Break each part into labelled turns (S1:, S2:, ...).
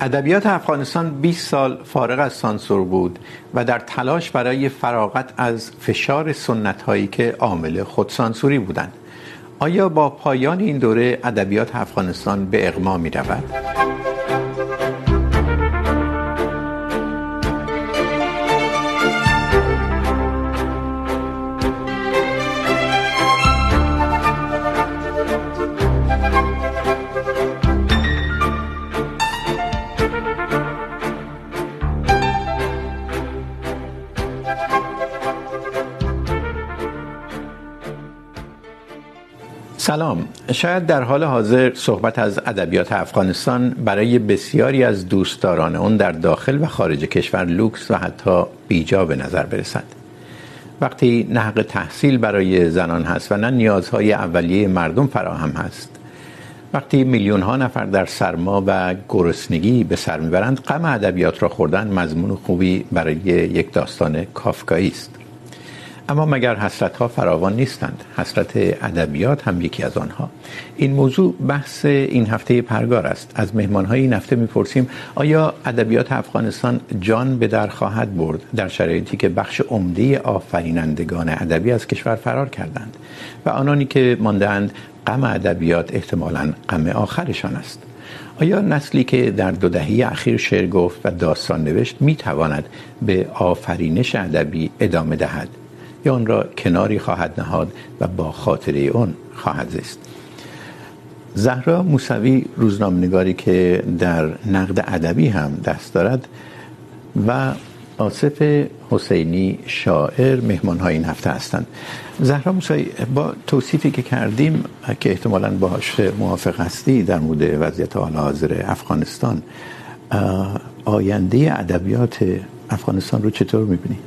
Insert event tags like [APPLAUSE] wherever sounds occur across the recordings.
S1: ادبیات افغانستان 20 سال فارغ از سانسور بود و در تلاش برای فراغت از فشار سنت هایی که عامل خودسانسوری بودند. آیا با پایان این دوره ادبیات افغانستان به اغما می رود؟ سلام. شاید در حال حاضر صحبت از ادبیات افغانستان برای بسیاری از دوستداران اون در داخل و خارج کشور لوکس و حتی بیجا به نظر برسد. وقتی نه حق تحصیل برای زنان هست و نه نیازهای اولیه مردم فراهم هست، وقتی میلیون ها نفر در سرما و گرسنگی به سر میبرند، غم ادبیات را خوردن مضمون خوبی برای یک داستان کافکایی است. اما مگر حسرت ها فراوان نیستند. حسرت ادبیات هم یکی از آنها. این موضوع بحث این هفته پرگار است. از مهمان های این هفته میپرسیم، آیا ادبیات افغانستان جان به در خواهد برد؟ در شرایطی که بخش عمده آفرینندگان ادبی از کشور فرار کردند و آنانی که ماندهاند غم ادبیات احتمالاً غم آخرشان است. آیا نسلی که در دو دهه اخیر شعر گفت و داستان نوشت میتواند به آفرینش ادبی ادامه دهد؟ یا اون را کناری خواهد نهاد و با خاطره اون خواهد زیست زهرا موسوی روزنامه‌نگاری که در نقد ادبی هم دست دارد و آصف حسینی شاعر مهمان های این هفته هستند زهرا موسوی، با توصیفی که کردیم که احتمالاً باهاش موافق هستی در مورد وضعیت حال حاضر افغانستان، آینده ادبیات افغانستان رو چطور می‌بینی؟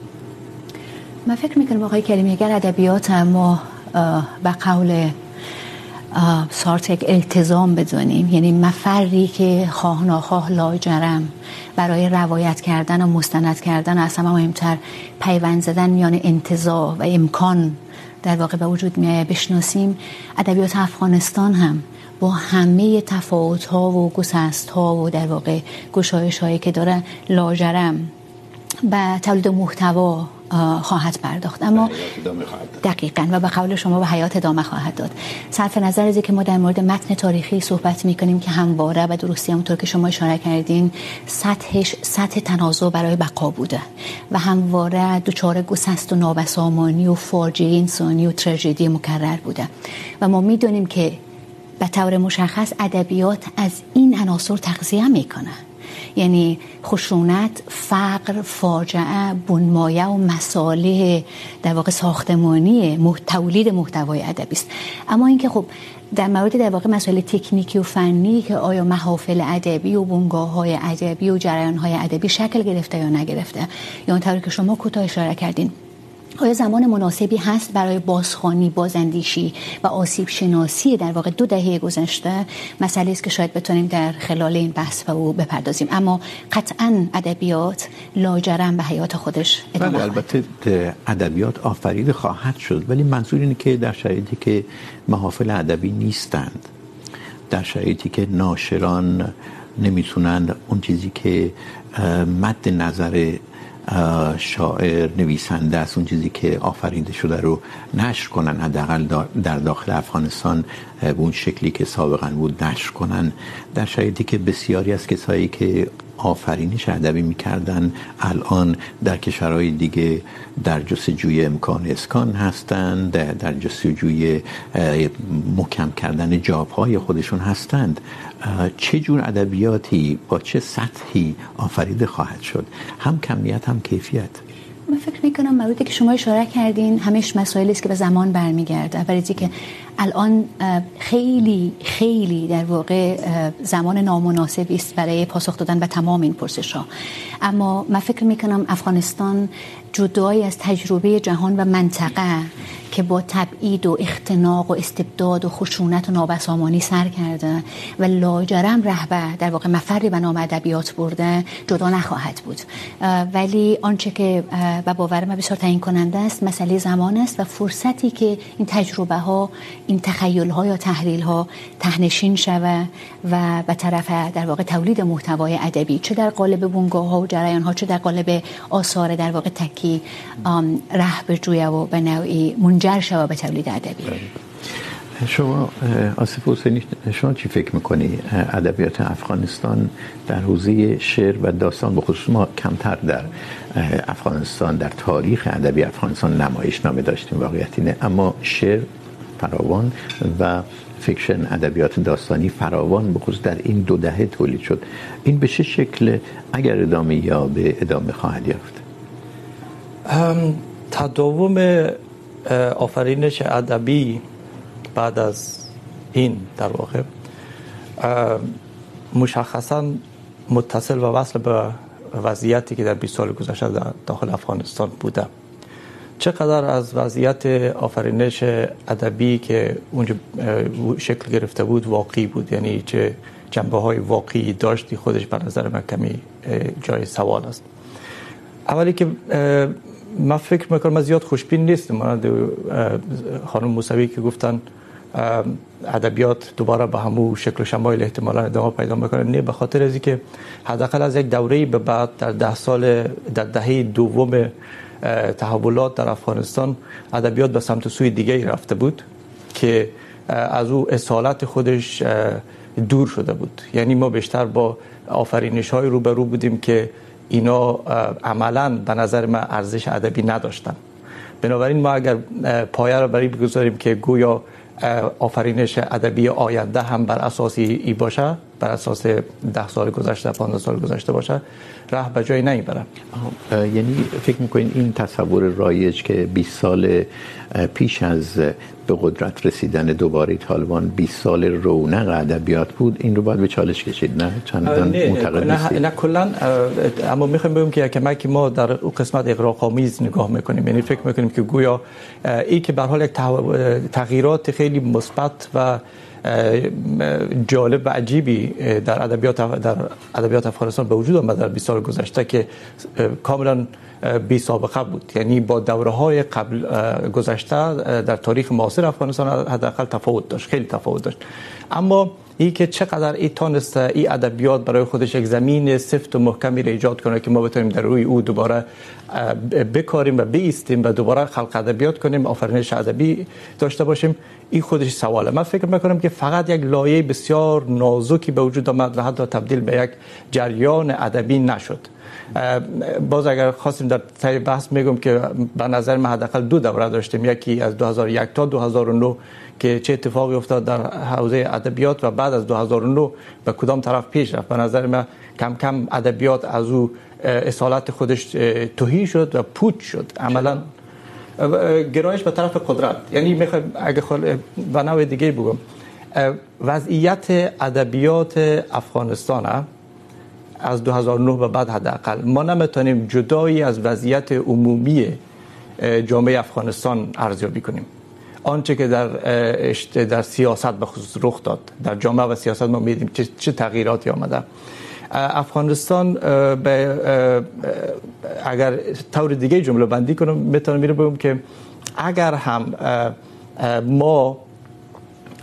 S2: من فکر میکنم آقای کریمی، اگر ادبیات ما به قول سارتک التزام بدونیم یعنی مفری که خواه ناخواه لاجرم برای روایت کردن و مستند کردن و اصلا مهمتر پیوند زدن میان انتظار و امکان در واقع به وجود میایه بشناسیم، ادبیات افغانستان هم با همه تفاوت ها و گسست ها و در واقع گشایش هایی که داره لاجرم. به تولید محتوا خواهد پرداخت. اما دقیقا و به قول شما به حیات ادامه خواهد داد. صرف نظر از که ما در مورد متن تاریخی صحبت میکنیم که همواره و درستی همونطور که شما اشاره کردین سطحش سطح تنازع برای بقا بوده و همواره دوچار گسست و نابسامانی و فاجعه انسانی و تراژدی مکرر بوده. و ما میدونیم که به طور مشخص ادبیات از این عناصر تغذیه میکنه. یعنی خشونت، فقر، فاجعه، بنمایه و مساله در واقع ساختمانی تولید محتوای ادبی است. اما اینکه خب در مورد در واقع مسائل تکنیکی و فنی که آیا محافل ادبی و بنگاه های ادبی و جریان های ادبی شکل گرفته یا نگرفته، یا اونطور که شما کوتاه اشاره کردین آیا زمان مناسبی هست برای بازخوانی بازاندیشی و آسیب شناسی در واقع دو دهه گذشته؟ مسئله است که شاید بتونیم در خلال این بحث به او بپردازیم. اما قطعا ادبیات لاجرم به حیات خودش ادامه
S1: بله البته ادبیات آفرید خواهد شد ولی منظور اینه که در شرایطی که محافل ادبی نیستند در شرایطی که ناشران نمیتونند اون چیزی که مد نظر شاعر، نویسنده است، اون چیزی که آفریده شده رو نشر کنن، حداقل در داخل افغانستان به اون شکلی که سابقا بود نشر کنن. در شرایطی که بسیاری از کسایی که آفرینش ادبی میکردن. الان در کشورهای دیگه در جستجوی امکان اسکان هستند در جستجوی محکم کردن جابهای خودشون هستند. چه جور ادبیاتی با چه سطحی آفریده خواهد شد؟ هم کمیت، هم کیفیت.
S2: من فکر میکنم موردی که شما اشاره کردین همش مسائلی است که به زمان برمیگرده. اولی که الان خیلی خیلی در واقع زمان نامناسبی است برای پاسخ دادن به تمام این پرسش ها اما من فکر میکنم افغانستان جدای از تجربه جهان و منطقه که با تبعید و اختناق و استبداد و خشونت و نابسامانی سر کرده و لاجرم رهبر، در واقع مفری به نام ادبیات برده، جدا نخواهد بود. ولی آنچه که به باور من بسیار تعیین کننده است، مسئله زمان است و فرصتی که این تجربه ها این تخیل ها یا تحلیل ها تهنشین شوه و به طرف در واقع تولید محتوای ادبی، چه در قالب بونگاه ها و جریان ها چه در قالب آثار در واقع تکی ره به جویه و به نوعی منجر شوه به تولید ادبی
S1: شما آصف حسینی شما چی فکر میکنی؟ ادبیات افغانستان در حوزه شعر و داستان به خصوص ما کمتر در افغانستان در تاریخ ادبی افغانستان نمایش نامه داشتیم واقعیت اینه. اما شعر فراوان و فیکشن ادبیات داستانی فراوان به خصوص در این دو دهه تولید شد. این به چه شکل؟ اگر ادامه یابه ادامه خواهد یافت.
S3: تداوم آفرینش ادبی بعد از این در واقع. Uh, مشخصا متصل و وصل به وضعیتی که در 20 سال گذشته در داخل افغانستان بوده. چقدر از وضعیت آفرینش ادبی که اونجا شکل گرفته بود واقعی بود؟ یعنی چه جنبه های واقعی داشتی؟ خودش بر نظر من کمی جای سوال است. اولی که من فکر میکنم من زیاد خوشبین نیستم. مانند خانم موسوی که گفتن ادبیات دوباره به همو شکل و شمایل احتمالا ادامه پیدا میکنه. نه، به خاطر از اینکه حداقل از یک دوره به بعد در ده سال، در دهه دوم تحولات در افغانستان ادبیات به سمت سوی دیگه رفته بود که از او اصالت خودش دور شده بود. یعنی ما بیشتر با آفرینش های رو به رو بودیم که اینا عملا به نظر من ارزش ادبی نداشتن. بنابراین ما اگر پایه را برای بگذاریم که گویا آفرینش ادبی آینده هم بر اساس ای باشه بر اساس ده سال گذشته 15 سال گذشته باشه راه به جای نمیبره
S1: یعنی فکر میکنین این تصور رایج که 20 سال پیش از به قدرت رسیدن دوباره طالبان 20 سال رونق ادبیات بود این رو باید به چالش کشید نه؟ چندان معتقد
S3: نیستید؟ نه نه کلا اما میخوایم بگیم که کمک ما در اون قسمت اغراق‌آمیز نگاه میکنیم یعنی فکر میکنیم که گویا این که به حال یک تغییرات خیلی مثبت و جالب و عجیبی در ادبیات در ادبیات افغانستان به وجود آمد در 20 سال گذشته که کاملا بی سابقه بود. یعنی با دوره های قبل گذشته در تاریخ معاصر افغانستان حداقل تفاوت داشت، خیلی تفاوت داشت. اما این که چقدر ای تانست، ای ادبیات برای خودش یک زمین سفت و محکمی را ایجاد کنه که ما بتونیم در روی او دوباره بکاریم و بیستیم و دوباره خلق ادبیات کنیم، آفرینش ادبی داشته باشیم. این خودش سواله. من فکر میکنم که فقط یک لایه بسیار نازکی به وجود آمد و حتی تبدیل به یک جریان ادبی نشد. باز اگر خواستیم در تای بحث میگم که به نظر من حداقل دو دوره داشتیم، یکی از 2001 تا 2009 که چه اتفاقی افتاد در حوزه ادبیات و بعد از 2009 به کدام طرف پیش رفت. به نظر من کم کم ادبیات از او اصالت خودش توهی شد و پوچ شد. عملا گرایش به طرف قدرت یعنی میخوام اگه خل... به نوع دیگه بگم وضعیت ادبیات افغانستان از 2009 به بعد حداقل ما نمیتونیم جدایی از وضعیت عمومی جامعه افغانستان ارزیابی کنیم آنچه که در در سیاست به خصوص رخ داد در جامعه و سیاست ما میدیم چه تغییراتی آمده افغانستان به اگر طور دیگه جمله بندی کنم میتونم میره بگم که اگر هم ما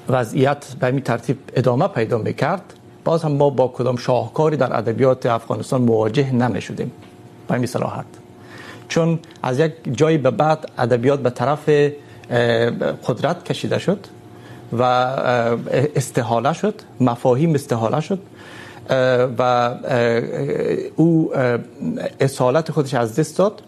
S3: وضعیت به این ترتیب ادامه پیدا میکرد، باز هم ما با کدام شاهکاری در ادبیات افغانستان مواجه نمیشدیم. به این صراحت. چون از یک جایی به بعد ادبیات به طرف قدرت کشیده شد و استحاله شد، مفاهیم استحاله شد. و او اصالت خودش از دست داد.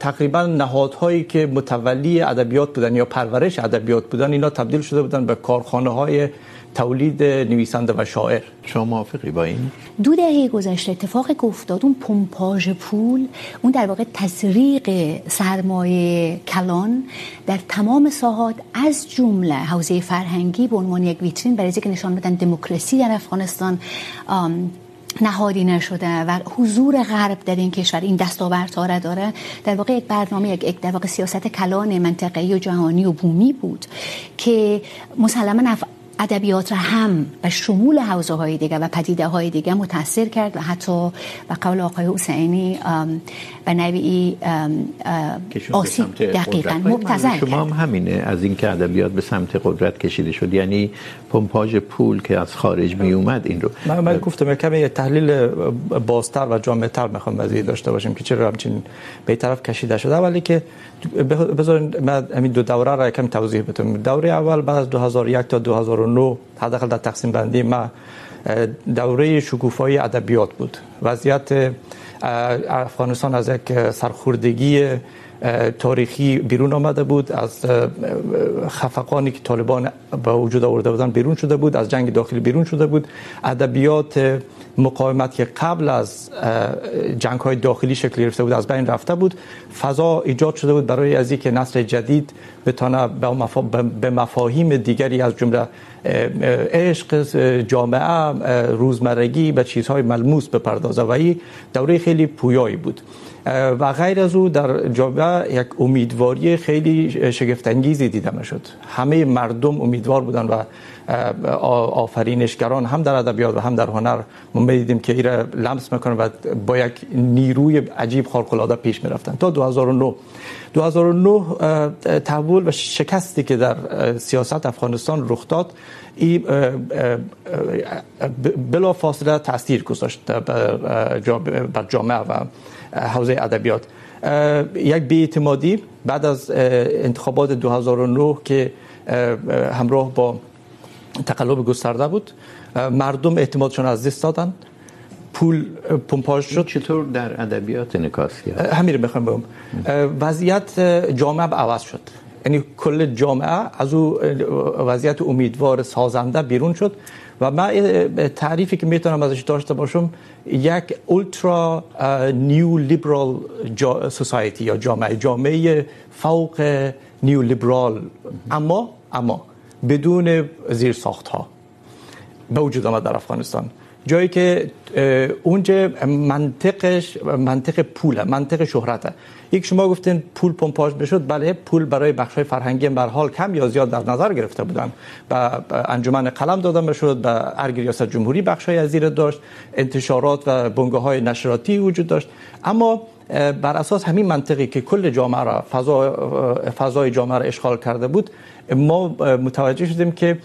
S3: تقریباً نهادهایی که متولی ادبیات بودن یا پرورش ادبیات بودن، اینا تبدیل شده بودن به کارخانه های تولید نویسنده و شاعر.
S1: شما موافقی با این؟
S2: دو دهه گذشته اتفاق افتاد. اون پمپاژ پول اون در واقع تسریق سرمایه کلان در تمام ساحات از جمله حوزه فرهنگی به عنوان یک ویترین برای اینکه نشان بدن دموکراسی در افغانستان نهادی نشده و حضور غرب در این کشور این دستاوردها را داره. در واقع یک برنامه یک در واقع سیاست کلان منطقه‌ای و جهانی و بومی بود که مسلما ادبیات را هم به شمول حوزه های دیگه و پدیده های دیگه متاثر کرد و حتی به قول آقای حسینی به نوعی
S1: آسیب دقیقا مبتزل
S2: شما
S1: هم همینه از این که ادبیات به سمت قدرت کشیده شد یعنی پمپاژ پول که از خارج می اومد این رو.
S3: من, من گفتم کمی تحلیل بازتر و جامعتر میخوام مزید داشته باشیم که چرا همچین به طرف کشیده شده. ولی که بذارین من همین دو دوره را کمی توضیح بدم. دوره اول بعد از 2001 تا 2009 حداقل در تقسیم بندی ما دوره شکوفایی ادبیات بود. وضعیت افغانستان از یک سرخوردگی تاریخی بیرون آمده بود. از خفقانی که طالبان به وجود آورده بودن بیرون شده بود، از جنگ داخلی بیرون شده بود. ادبیات مقاومت که قبل از جنگ های داخلی شکل گرفته بود، از بین رفته بود. فضا ایجاد شده بود برای از اینکه نسل جدید بتونه به مفاهیم دیگری از جمله عشق جامعه روزمرگی به چیزهای ملموس بپردازه و این دوره خیلی پویایی بود. و غیر از او در جامعه یک امیدواری خیلی شگفت انگیزی دیده میشد. همه مردم امیدوار بودن و آفرینشگران هم در ادبیات و هم در هنر ما میدیدیم که ایره لمس میکنن و با یک نیروی عجیب خارق العاده پیش میرفتن. تا 2009 2009 تحول و شکستی که در سیاست افغانستان رخ داد این بلا فاصله تاثیر گذاشت بر جامعه و حوزه ادبیات. یک بی‌اعتمادی بعد از انتخابات 2009 که همراه با تقلب گسترده بود. مردم اعتمادشون از دست دادن. پول پمپاژ شد.
S1: چطور در ادبیات انعکاس کرد
S3: همین رو میخوام بگم. وضعیت جامعه عوض شد. یعنی کل جامعه از او وضعیت امیدوار سازنده بیرون شد و من تعریفی که میتونم ازش داشته باشم یک اولترا نیو لیبرال سوسایتی یا جامعه. جامعه فوق نیو لیبرال. اما اما بدون زیر ساخت ها به وجود آمد در افغانستان. جایی که اونجا منطقش، منطق پوله، منطق شهرته. یک شما گفتین پول پمپاژ بشد، بله، پول برای بخشای فرهنگی به حال کم یا زیاد در نظر گرفته بودن به انجمن قلم داده بشد به ارگ ریاست جمهوری بخشای از زیر داشت، انتشارات و بنگاه های نشراتی وجود داشت. اما بر اساس همین منطقی که کل جامعه را، فضا فضای جامعه را اشغال کرده بود ما متوجه شدیم که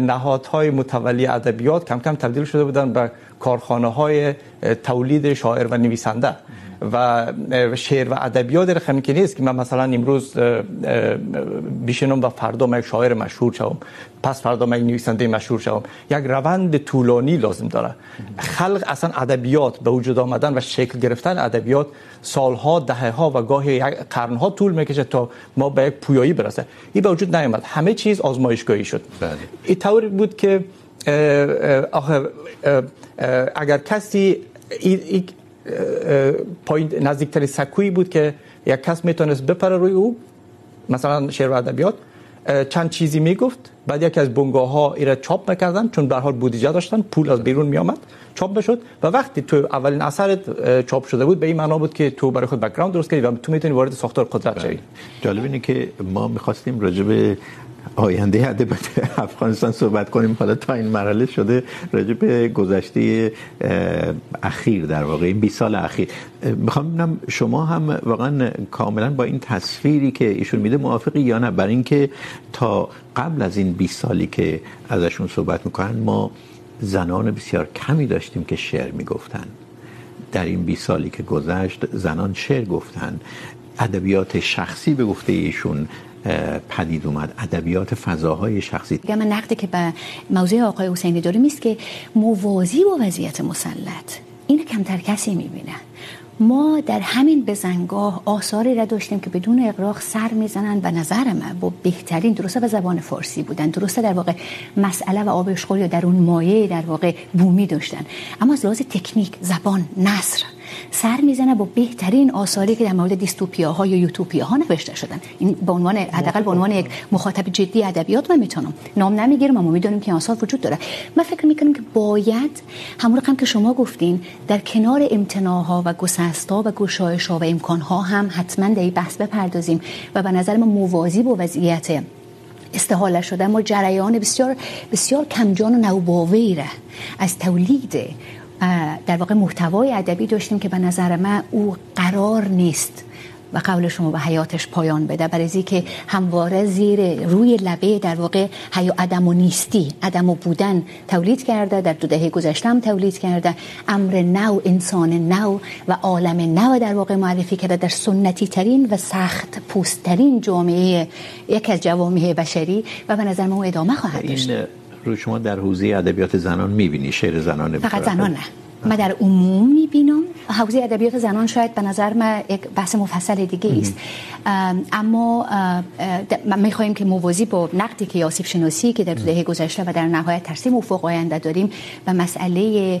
S3: نهادهای متولی ادبیات کم کم تبدیل شده بودن به کارخانه های تولید شاعر و نویسنده و شعر و ادبیات در خمی که نیست که من مثلا امروز بیشنم و فردا من یک شاعر مشهور شوم پس فردا من یک نویسنده مشهور شوم. یک روند طولانی لازم داره. خلق اصلا ادبیات به وجود آمدن و شکل گرفتن ادبیات سالها دهه ها و گاهی قرن ها طول میکشه تا ما به یک پویایی برسه. این به وجود نیامد. همه چیز آزمایشگاهی شد. این طوری بود که آخه اگر کسی پوینت نزدیکترین سکویی بود که یک کس میتونست بپره روی او مثلا شعر و ادبیات چند چیزی میگفت بعد یکی از بنگاه ها ایره چاپ میکردن چون به حال بودجه داشتن پول از بیرون میآمد چاپ بشد و وقتی تو اولین اثرت چاپ شده بود به این معنا بود که تو برای خود بک‌گراند درست کردی و تو میتونی وارد ساختار قدرت شوی
S1: جالب اینه که ما میخواستیم راجع به آینده ادبیات [LAUGHS] افغانستان صحبت کنیم. حالا تا این مرحله شده راجع به گذشته اخیر در واقع، این 20 سال اخیر. میخوام ببینم شما هم واقعا کاملا با این تصویری که ایشون میده موافقی یا نه؟ برای اینکه تا قبل از این 20 سالی که ازشون صحبت میکنن، ما زنان بسیار کمی داشتیم که شعر میگفتن. در این 20 سالی که گذشت، زنان شعر گفتن. ادبیات شخصی به گفته ایشون پدید اومد. ادبیات فضاهای شخصی.
S2: دیگه من نقدی که به موضوع آقای حسینی داریم نیست که موازی با وضعیت مسلط این کمتر کسی میبینن ما در همین بزنگاه آثاری را داشتیم که بدون اقراق سر میزنن و نظر من با بهترین درسته به زبان فارسی بودن. درسته در واقع مسئله و آب اشغال یا در اون مایه در واقع بومی داشتن. اما از لحاظ تکنیک، زبان نصر سر میزنه با بهترین آثاری که در مورد دیستوپیاها یا یوتوپیاها نوشته شدن. این به عنوان، حداقل به عنوان یک مخاطب جدی ادبیات من میتونم. نام نمیگیرم، اما میدونیم که آثار وجود داره. من فکر میکنم که باید همون رقم که شما گفتین، در کنار امتناها و گسستا و گشایش‌ها و امکانها هم حتما در این بحث بپردازیم و به نظر من موازی با وضعیت استحاله شده ما جریان بسیار بسیار کمجان و نوباویره از تولید در واقع محتوای ادبی داشتیم که به نظر من او قرار نیست و قول شما به حیاتش پایان بده. برای ازی که همواره زیر روی لبه در واقع حیا عدم و نیستی عدم و بودن تولید کرده در دو دهه گذشته هم تولید کرده. امر نو انسان نو و عالم نو در واقع معرفی کرده در سنتی ترین و سخت پوست ترین جامعه یک از جوامع بشری و به نظر ما ادامه خواهد داشت.
S1: رو شما در حوزه ادبیات زنان میبینی شعر زنان نمیتارد.
S2: فقط زنان نه. ما در عموم میبینم. حوزه ادبیات زنان شاید به نظر من یک بحث مفصل دیگه است. اما ما میخواهیم که موازی با نقدی که یاسیف شناسی که در دهه گذشته و در نهایت ترسیم افق آینده داریم به مسئله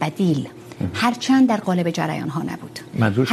S2: بدیل هرچند در قالب جریان ها نبود.
S1: منظور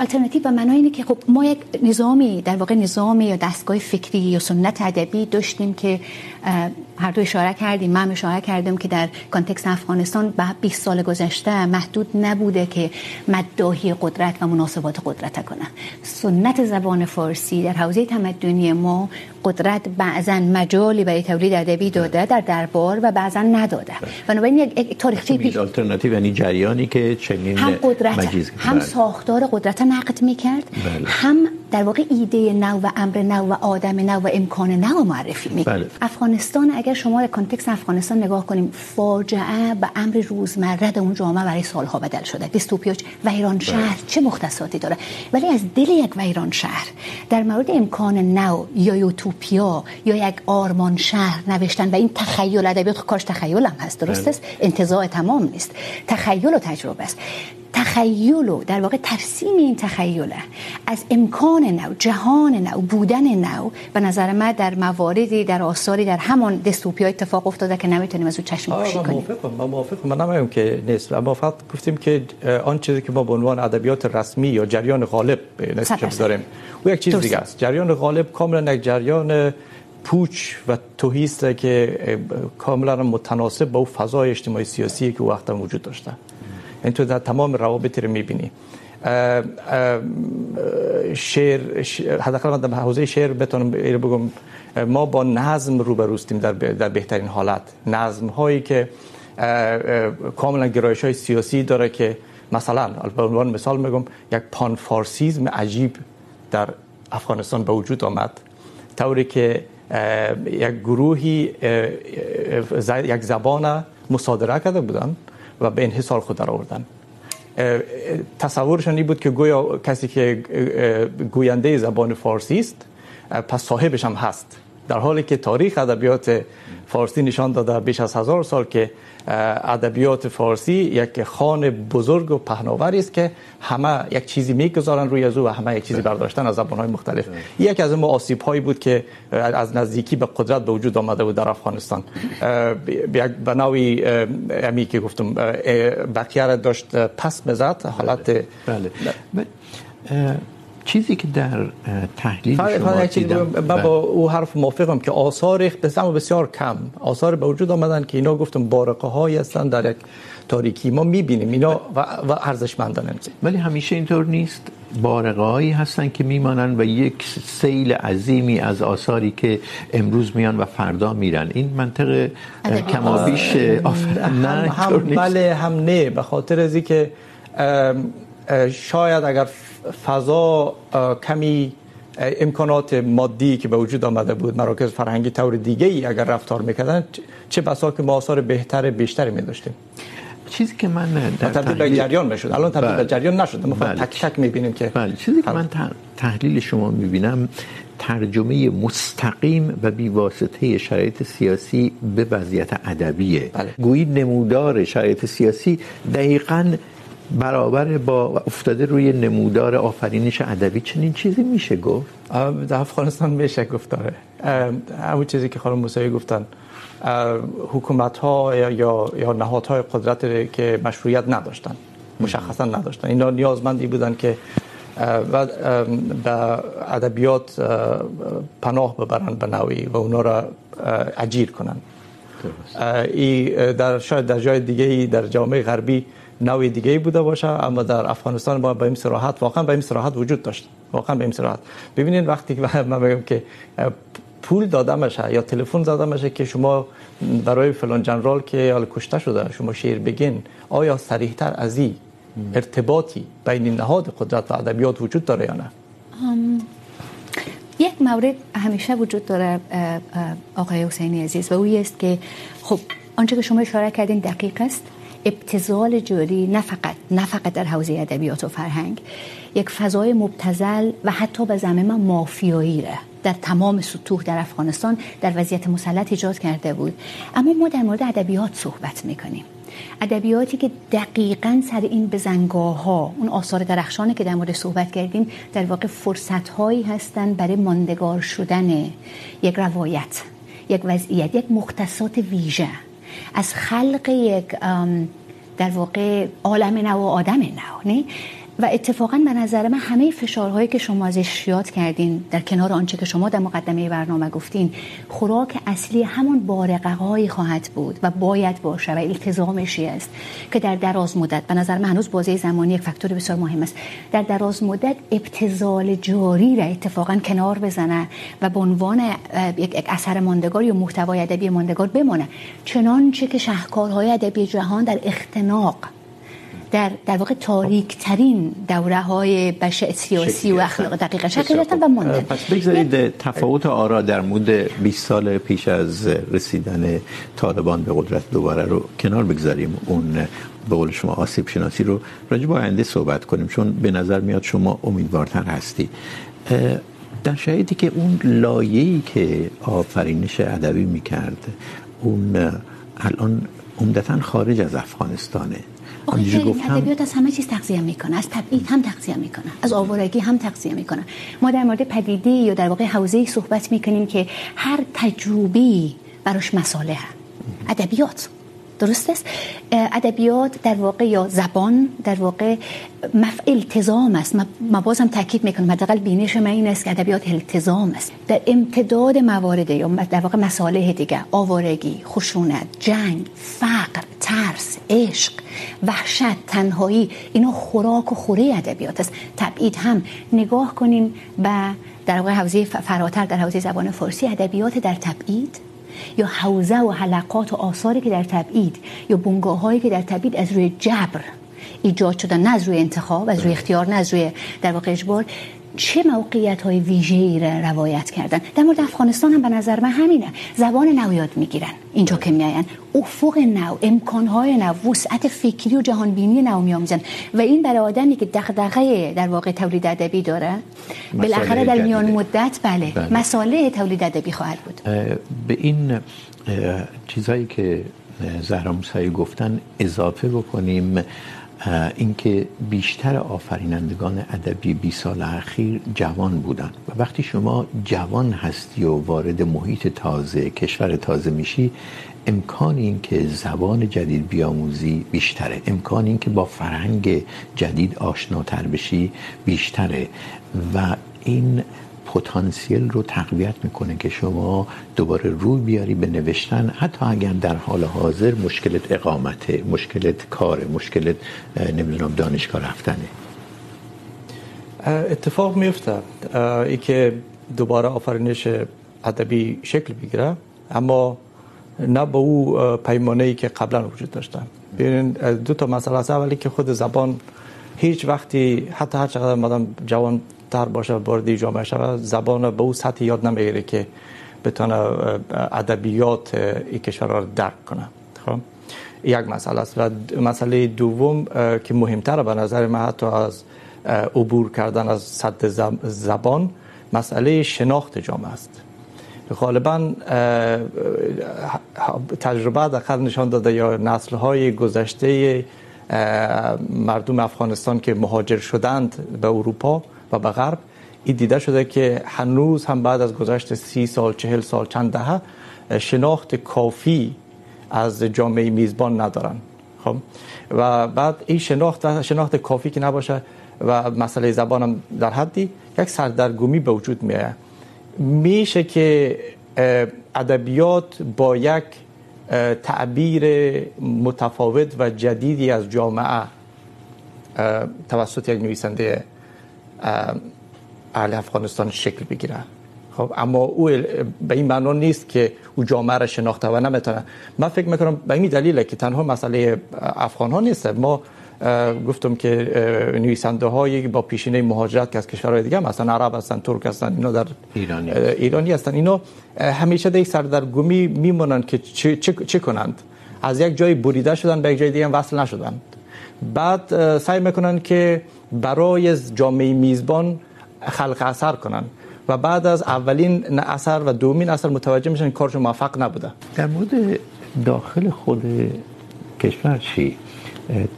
S2: آلترناتیو به معنای اینه که خب ما یک نظامی در واقع نظامی یا دستگاه فکری یا سنت ادبی داشتیم که هر دو اشاره کردیم. من اشاره کردم که در کانتکست افغانستان به 20 سال گذشته محدود نبوده که مداحی قدرت و مناسبات قدرت کنه سنت زبان فارسی در حوزه تمدنی ما قدرت بعضا مجالی برای تولید ادبی داده در دربار و بعضا نداده. بنابراین یک تاریخچه
S1: پیش آلترناتیو یعنی جریانی که چنین
S2: هم قدرت مجیز هم ساختار قدرت نقد میکرد بله. هم در واقع ایده نو و امر نو و آدم نو و امکان نو معرفی میکنه بله. افغانستان اگر شما در کانتکست افغانستان نگاه کنیم فاجعه به امر روزمره در اون جامعه برای سالها بدل شده. دیستوپیا ویران شهر بله. چه مختصاتی داره؟ ولی از دل یک ویران شهر در مورد امکان نو یا یوتوپیا یا یک آرمان شهر نوشتن و این تخیل ادبیات کارش تخیل هم هست درست است؟ انتزاع تمام نیست. تخیل و تجربه است. تخیل و در واقع ترسیم این تخیله از امکان نو جهان نو بودن نو. به نظر من در مواردی در آثاری در همان دستوپیا اتفاق افتاده که نمیتونیم از او چشم پوشی کنیم.
S3: موافقم من موافقم. من نمیم که نیست. اما فقط گفتیم که آن چیزی که ما به عنوان ادبیات رسمی یا جریان غالب نسبت داریم او یک چیز دیگه است. جریان غالب کاملا یک جریان پوچ و توهیست که کاملا متناسب با فضای اجتماعی سیاسی که وقتا وجود داشته. یعنی تو در تمام روابط رو میبینی. شعر حداقل من در حوزه شعر بتونم بگم. ما با نظم روبروستیم در در بهترین حالت. نظم هایی که کاملا گرایش های سیاسی داره که مثلا به عنوان مثال میگم، یک پان فارسیزم عجیب در افغانستان به وجود آمد. طوری که یک گروهی یک زبان مصادره کرده بودن. و به انحصار خود در آوردن. تصورشان این بود که گویا کسی که گوینده زبان فارسی است پس صاحبش هم هست. در حالی که تاریخ ادبیات فارسی نشان داده بیش از هزار سال که ادبیات فارسی یک خان بزرگ و پهناوری است که همه یک چیزی میگذارن روی از او و همه یک چیزی برداشتن از زبان‌های مختلف. یک از اون آسیب هایی بود که از نزدیکی به قدرت به وجود آمده بود در افغانستان. به نوعی امی که گفتم بقیه را داشت پس بزد حالت
S1: بله, بله. چیزی که در تحلیل شما دیدم.
S3: من با او حرف موافقم که آثار بسیار بسیار کم. آثار به وجود آمدن که اینا گفتم بارقه هایی هستن در یک تاریکی. ما میبینیم. اینا و, و ارزشمندانه
S1: ولی همیشه اینطور نیست. بارقه هایی هستن که میمانن و یک سیل عظیمی از آثاری که امروز میان و فردا میرن. این منطق کمابیش
S3: نه هم بله هم نه. به خاطر ازی که شاید اگر فضا کمی امکانات مادی که به وجود آمده بود مراکز فرهنگی طور دیگه ای اگر رفتار میکردن چه بسا که ما آثار بهتر بیشتری می داشتیم
S1: چیزی که من
S3: در تبدیل به جریان میشد. الان تبدیل به جریان نشد. ما فقط تک تک میبینیم که
S1: بله. چیزی که من تحلیل شما میبینم ترجمه مستقیم و بی واسطه شرایط سیاسی به وضعیت ادبیه. بله. گویی نمودار شرایط سیاسی دقیقاً برابر با افتاده روی نمودار آفرینش ادبی چنین چیزی میشه گفت؟
S3: در افغانستان میشه گفت داره همون چیزی که خانم موسوی گفتن. حکومت ها یا یا نهادهای قدرت که مشروعیت نداشتن مشخصا نداشتن. اینا نیازمندی بودن که و به ادبیات پناه ببرن به نوعی و اونا را اجیر کنن. ای در شاید در جای دیگه در جامعه غربی نوع دیگه بوده باشه، اما در افغانستان ما به این صراحت، واقعا به این صراحت وجود داشت. واقعا به این صراحت. ببینید وقتی که [LAUGHS] من بگم که پول داده میشه یا تلفن داده میشه که شما برای فلان جنرال که حال کشته شده، شما شعر بگین، آیا صریح تر از این ارتباطی بین نهاد قدرت و ادبیات وجود داره یا نه؟
S2: یک مورد همیشه وجود داره آقای حسینی عزیز، و او است که خب، آنچه که شما اشاره کردین دقیق است. ابتزال جاری نه فقط نه فقط در حوزه ادبیات و فرهنگ، یک فضای مبتذل و حتی به زمینه مافیایی را در تمام سطوح در افغانستان در وضعیت مسلط ایجاد کرده بود. اما ما در مورد ادبیات صحبت میکنیم. ادبیاتی که دقیقا سر این بزنگاه ها اون آثار درخشانی که در مورد صحبت کردیم، در واقع فرصت هایی هستند برای ماندگار شدن یک روایت، یک وضعیت، یک مختصات ویژه. از خلق یک در واقع عالم نو و آدم نو نه؟ و اتفاقا به نظر من همه فشارهایی که شما ازش یاد کردین، در کنار آنچه که شما در مقدمه برنامه گفتین، خوراک اصلی همون بارقه‌هایی خواهد بود و باید باشه و التزامشی است که در دراز مدت، به نظر من هنوز بازه زمانی یک فاکتور بسیار مهم است، در دراز مدت ابتذال جاری را اتفاقا کنار بزنه و به عنوان یک اثر ماندگار یا محتوای ادبی ماندگار بمانه. چنانچه که شاهکارهای ادبی جهان در اختناق در در واقع تاریک ترین دوره های بشع سیاسی و اخلاق دقیقا. شکل گرفتن و موندن
S1: پس بگذارید تفاوت آرا در مود 20 سال پیش از رسیدن طالبان به قدرت دوباره رو کنار بگذاریم. اون به قول شما آسیب شناسی رو راجع به آینده صحبت کنیم چون به نظر میاد شما امیدوارتر هستی. در شرایطی که اون لایه‌ای که آفرینش ادبی میکرد اون الان عمدتا خارج از افغانستانه.
S2: ادبیات از همه چیز تغذیه میکنه از تبعید هم تغذیه میکنه از آوارگی هم تغذیه میکنه. ما در مورد پدیده یا در واقع حوزه صحبت میکنیم که هر تجربی براش مصالحه. ادبیات درست است؟ ادبیات در واقع یا زبان در واقع مف... التزام است. ما بازم تاکید میکنم حداقل بینش من این است که ادبیات التزام است. در امتداد موارد یا در واقع مصالح دیگه آوارگی خشونت جنگ فقر ترس عشق وحشت تنهایی اینا خوراک و خوره ادبیات است. تبعید هم نگاه کنیم به در واقع حوزه فراتر در حوزه زبان فارسی ادبیات در تبعید یا حوزه و حلقات و آثاری که در تبعید یا بنگاه هایی که در تبعید از روی جبر ایجاد شدن نه از روی انتخاب از روی اختیار نه از روی در واقع اجبار. چه موقعیت های ویژه ای را روایت کردن؟ در مورد افغانستان هم به نظر من همینه. زبان نو یاد میگیرن. اینجا که میاین افق نو امکان های نو وسعت فکری و جهان بینی نو میآموزن و این برای آدمی که دغدغه در واقع تولید ادبی داره بالاخره در میان مدت بله, بله. مساله تولید ادبی خواهد بود.
S1: به این چیزایی که زهرا موسوی گفتن اضافه بکنیم. اینکه بیشتر آفرینندگان ادبی 20 سال اخیر جوان بودن. و وقتی شما جوان هستی و وارد محیط تازه، کشور تازه میشی، امکان این که زبان جدید بیاموزی بیشتره. امکان این که با فرهنگ جدید آشناتر بشی بیشتره. و این پتانسیل رو تقویت میکنه که شما دوباره روی بیاری به نوشتن، حتی اگر در حال حاضر مشکلت اقامته، مشکلت کاره، مشکلت نمیدونم، دانشگاه رفتنه.
S3: اتفاق میفته ای که دوباره آفرینش ادبی شکل بگیره، اما نه به او پیمانه ای که قبلا وجود داشته. ببینید دو تا مسئله است. اولی که خود زبان هیچ وقتی، حتی هر چقدر مادام جوان تر باشه وارد جامعه شود زبان به اون سطح یاد نمیگیره که بتونه ادبیات این کشور را درک کنه. خب؟ یک مسئله است. و مسئله دوم که مهمتره به نظر من حتی از عبور کردن از سطح زبان، مسئله شناخت جامعه است. غالبا تجربه در نشان داده یا نسل های گذشته مردم افغانستان که مهاجر شدند به اروپا و به غرب. این دیده شده که هنوز هم بعد از گذشت سی سال، چهل سال، چند دهه، شناخت کافی از جامعه میزبان ندارن. خب؟ و بعد این شناخت شناخت کافی که نباشه و مسئله زبان هم در حدی یک سردرگمی به وجود میاد میشه که ادبیات با یک تعبیر متفاوت و جدیدی از جامعه توسط یک نویسنده اهل افغانستان شکل بگیره خب اما او به این معنا نیست که او جامعه را شناخته و نمیتونه. من فکر میکنم به این دلیله که تنها مسئله افغان ها نیست. ما گفتم که نویسنده هایی با پیشینه مهاجرت که از کشورهای دیگه مثلا عرب هستن ترک هستن اینا در ایرانی, ایرانی هستن. اینا همیشه در سردرگمی میمونن که چه, چه, چه کنند. از یک جای بریده شدن به یک جای دیگه هم وصل نشدن. بعد سعی میکنن که برای جامعه میزبان خلق اثر کنن. و بعد از اولین اثر و دومین اثر متوجه میشن کارشون موفق نبوده.
S1: در مورد داخل خود کشور چی؟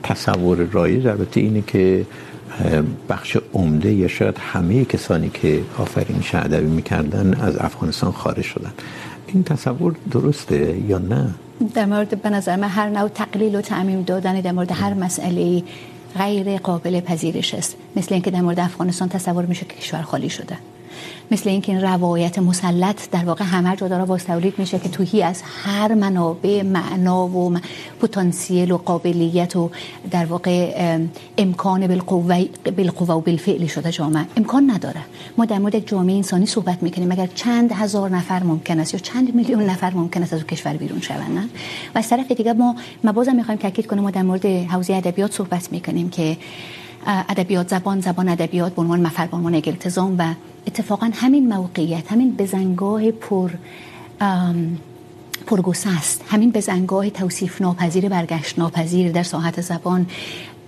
S1: تصور رایج البته اینه که بخش عمده یا شاید همه کسانی که آفرینش ادبی میکردن از افغانستان خارج شدن. این تصور درسته یا نه؟
S2: در مورد به نظر من هر نوع تقلیل و تعمیم دادن در مورد هر مسئله غیر قابل پذیرش است. مثل اینکه در مورد افغانستان تصور میشه که کشور خالی شده. مثل اینکه این روایت مسلط در واقع همه جا داره باز تولید میشه که توهی از هر منابع معنا و پتانسیل و قابلیت و در واقع امکان بالقوه بالقوه و بالفعل شده جامعه. امکان نداره. ما در مورد جامعه انسانی صحبت میکنیم. مگر چند هزار نفر ممکن است یا چند میلیون نفر ممکن است از کشور بیرون شوند، نه؟ و از طرف دیگه ما ما بازم میخوایم تاکید کنیم ما در مورد حوزه ادبیات صحبت میکنیم که ادبیات، زبان زبان ادبیات به عنوان مفر به عنوان التزام و اتفاقا همین موقعیت همین بزنگاه پر پرگوسه است. همین بزنگاه توصیف ناپذیر برگشت ناپذیر در ساحت زبان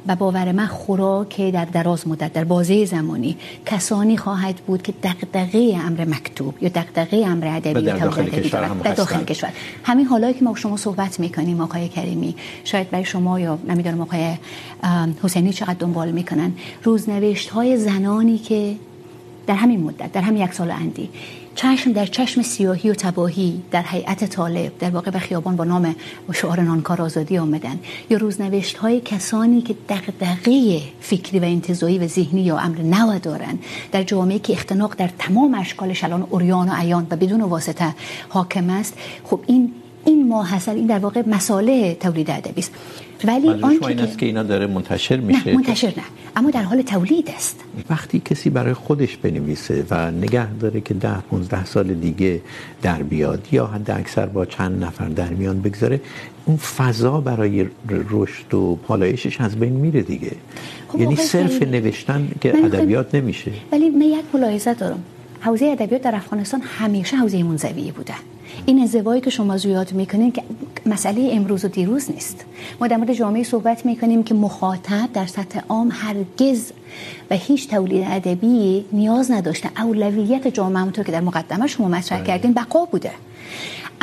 S2: و باور من خوراک در دراز مدت در بازه زمانی کسانی خواهد بود که دغدغه امر مکتوب یا دغدغه امر ادبی
S1: در داخل کشور هم
S2: در داخل کشور. همین حالایی که ما شما صحبت میکنیم آقای کریمی شاید برای شما یا نمیدونم آقای حسینی چقدر دنبال میکنن. روزنوشت های زنانی که در همین مدت، در همین یک سال اندی چشم در چشم سیاهی و تباهی در هیئت طالب در واقع به خیابان با نام و شعار نانکار آزادی آمدن. یا روزنوشت های کسانی که دغدغه فکری و انتزاعی و ذهنی یا امر نو دارن. در جامعه که اختناق در تمام اشکالش الان اوریان و عیان و بدون واسطه حاکم است. خب این این ماحصل، این در واقع مساله تولید ادبی است. ولی
S1: آن این است که اینا داره منتشر میشه.
S2: نه منتشر نه. اما در حال تولید است.
S1: وقتی کسی برای خودش بنویسه و نگه داره که 10 15 سال دیگه در بیاد یا حد اکثر با چند نفر در میان بگذاره اون فضا برای رشد و پالایشش از بین میره دیگه. یعنی صرف نوشتن که ادبیات نمیشه.
S2: ولی من یک ملاحظه دارم. حوزه ادبیات در افغانستان همیشه حوزه منزوی بوده. این انزوایی که شما زیاد میکنین که مسئله امروز و دیروز نیست. ما در مورد جامعه صحبت میکنیم که مخاطب در سطح عام هرگز و هیچ تولید ادبی نیاز نداشته. اولویت جامعه همونطور که در مقدمه شما مطرح کردین بقا بوده.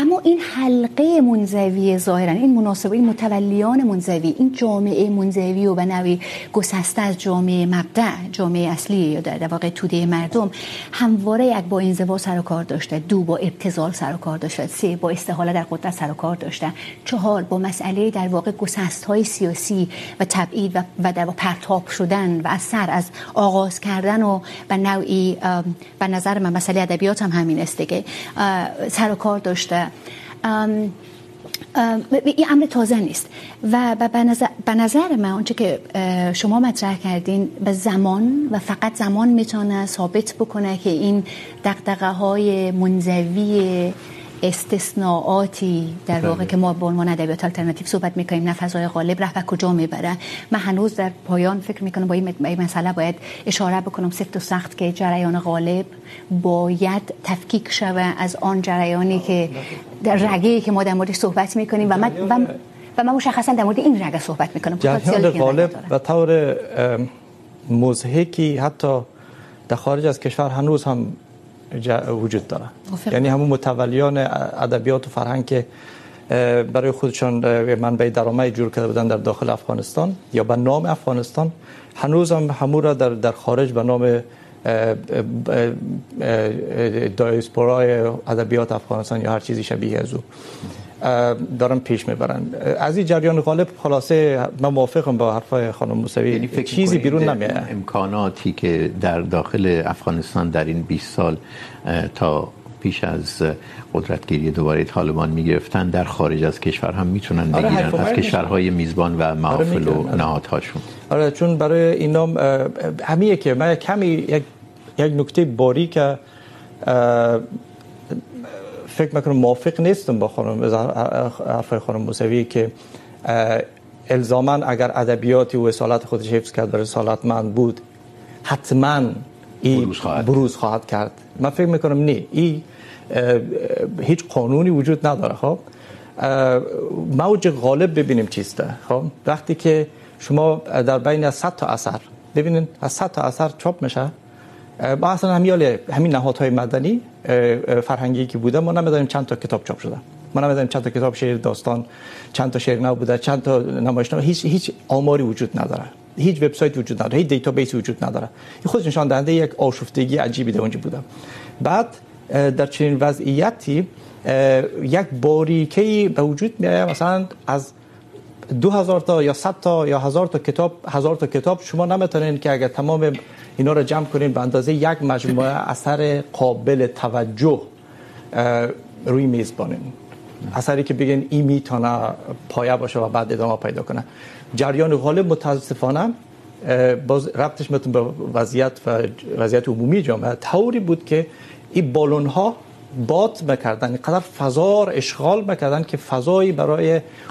S2: اما این حلقه منزوی ظاهرا این مناسبه این متولیان منزوی این جامعه منزوی و به نوعی گسسته از جامعه مبدع جامعه اصلی یا در واقع توده مردم همواره یک با انزوا سر و کار داشته دو با ابتذال سر و کار داشته سه با استحاله در قدرت سر و کار داشته چهار با مسئله در واقع گسست های سیاسی و تبعید و, و در واقع پرتاب شدن و از سر از آغاز کردن و به نوعی به نظر من مسئله ادبیات هم همین است دیگه سر و کار داشته. این امر تازه نیست و به نظر, به نظر من اونچه که شما مطرح کردین به زمان و فقط زمان میتونه ثابت بکنه که این دقدقه های منزوی استثناءاتی در واقع که ما به عنوان ادبیات آلترناتیو صحبت میکنیم. نه فضای غالب رفت و کجا میبره. من هنوز در پایان فکر میکنم با این مسئله باید اشاره بکنم. سفت و سخت که جریان غالب باید تفکیک شوه از آن جریانی که در رگه که ما در موردش صحبت میکنیم و من و, و من مشخصا در مورد این رگه صحبت میکنم.
S3: جریان غالب و طور مزهکی حتی در خارج از کشور هنوز هم وجود داره یعنی همون متولیان ادبیات و فرهنگ که برای خودشان منبع درآمد جور کرده بودن در داخل افغانستان یا به نام افغانستان هنوز هم همو را در در خارج به نام دایسپورای ادبیات افغانستان یا هر چیزی شبیه از او دارن پیش میبرن. از این جریان غالب خلاصه من موافقم با حرفای خانم موسوی.
S1: یعنی فکر
S3: چیزی بیرون نمیاد.
S1: امکاناتی که در داخل افغانستان در این 20 سال تا پیش از قدرتگیری دوباره طالبان میگرفتن در خارج از کشور هم میتونن بگیرن از کشورهای میزبان و محافل و نهادهاشون.
S3: آره چون برای اینا همیه که من کمی یک یک نکته باریک فکر میکنم موافق نیستم با خانم حرفای خانم موسوی که الزاما اگر ادبیاتی و اصالت خودش حفظ کرد و رسالتمند بود حتما ای بروز خواهد, بروز خواهد کرد. من فکر میکنم نه. ای هیچ قانونی وجود نداره خب؟ موج غالب ببینیم چیسته خب؟ وقتی که شما در بین از 100 تا اثر ببینید از 100 تا اثر چاپ میشه. ما اصلا همیال همین نهادهای مدنی فرهنگی که بوده ما نمیدونیم چند تا کتاب چاپ شده ما نمیدونیم چند تا کتاب شعر داستان چند تا شعر نو بوده چند تا نمایشنامه هیچ هیچ آماری وجود نداره هیچ وبسایت وجود نداره هیچ دیتابیس وجود نداره این خود نشان دهنده یک آشفتگی عجیبی در اونجا بوده بعد در چنین وضعیتی یک باریکه به وجود میاد مثلا از دو هزار تا یا صد تا یا هزار تا کتاب هزار تا کتاب شما نمیتونین که اگر تمام اینا رو جمع کنیم به اندازه یک مجموعه اثر قابل توجه روی میز بانیم اثری که بگن این میتونه پایه باشه و بعد ادامه پیدا کنه. جریان غالب متاسفانه باز ربطش متن به وضعیت و وضعیت عمومی جامعه طوری بود که این بالون ها بات میکردن. اینقدر فضا اشغال میکردن که فضایی برای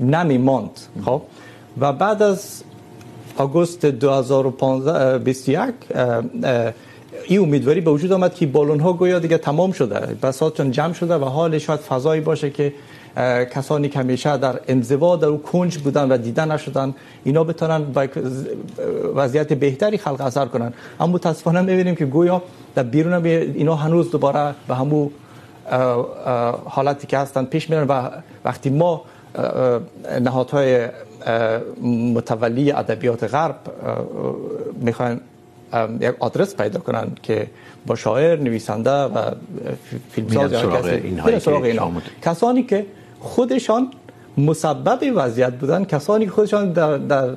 S3: نمیماند. خب؟ و بعد از آگوست 2015 21 این امیدواری به وجود آمد که بالون ها گویا دیگه تمام شده بساطشون جمع شده و حال شاید فضایی باشه که کسانی که همیشه در انزوا، در او کنج بودن و دیده نشدن، اینا بتونن با وضعیت بهتری خلق اثر کنن. اما متاسفانه میبینیم که گویا در بیرون اینا هنوز دوباره به همو حالتی که هستن پیش میرن و وقتی ما نهادهای متولی ادبیات غرب میخواین یک آدرس پیدا کنن که با شاعر نویسنده و فیلمساز یا کسی سراغ اینا کسانی که خودشان مسبب وضعیت بودن کسانی که خودشان در, در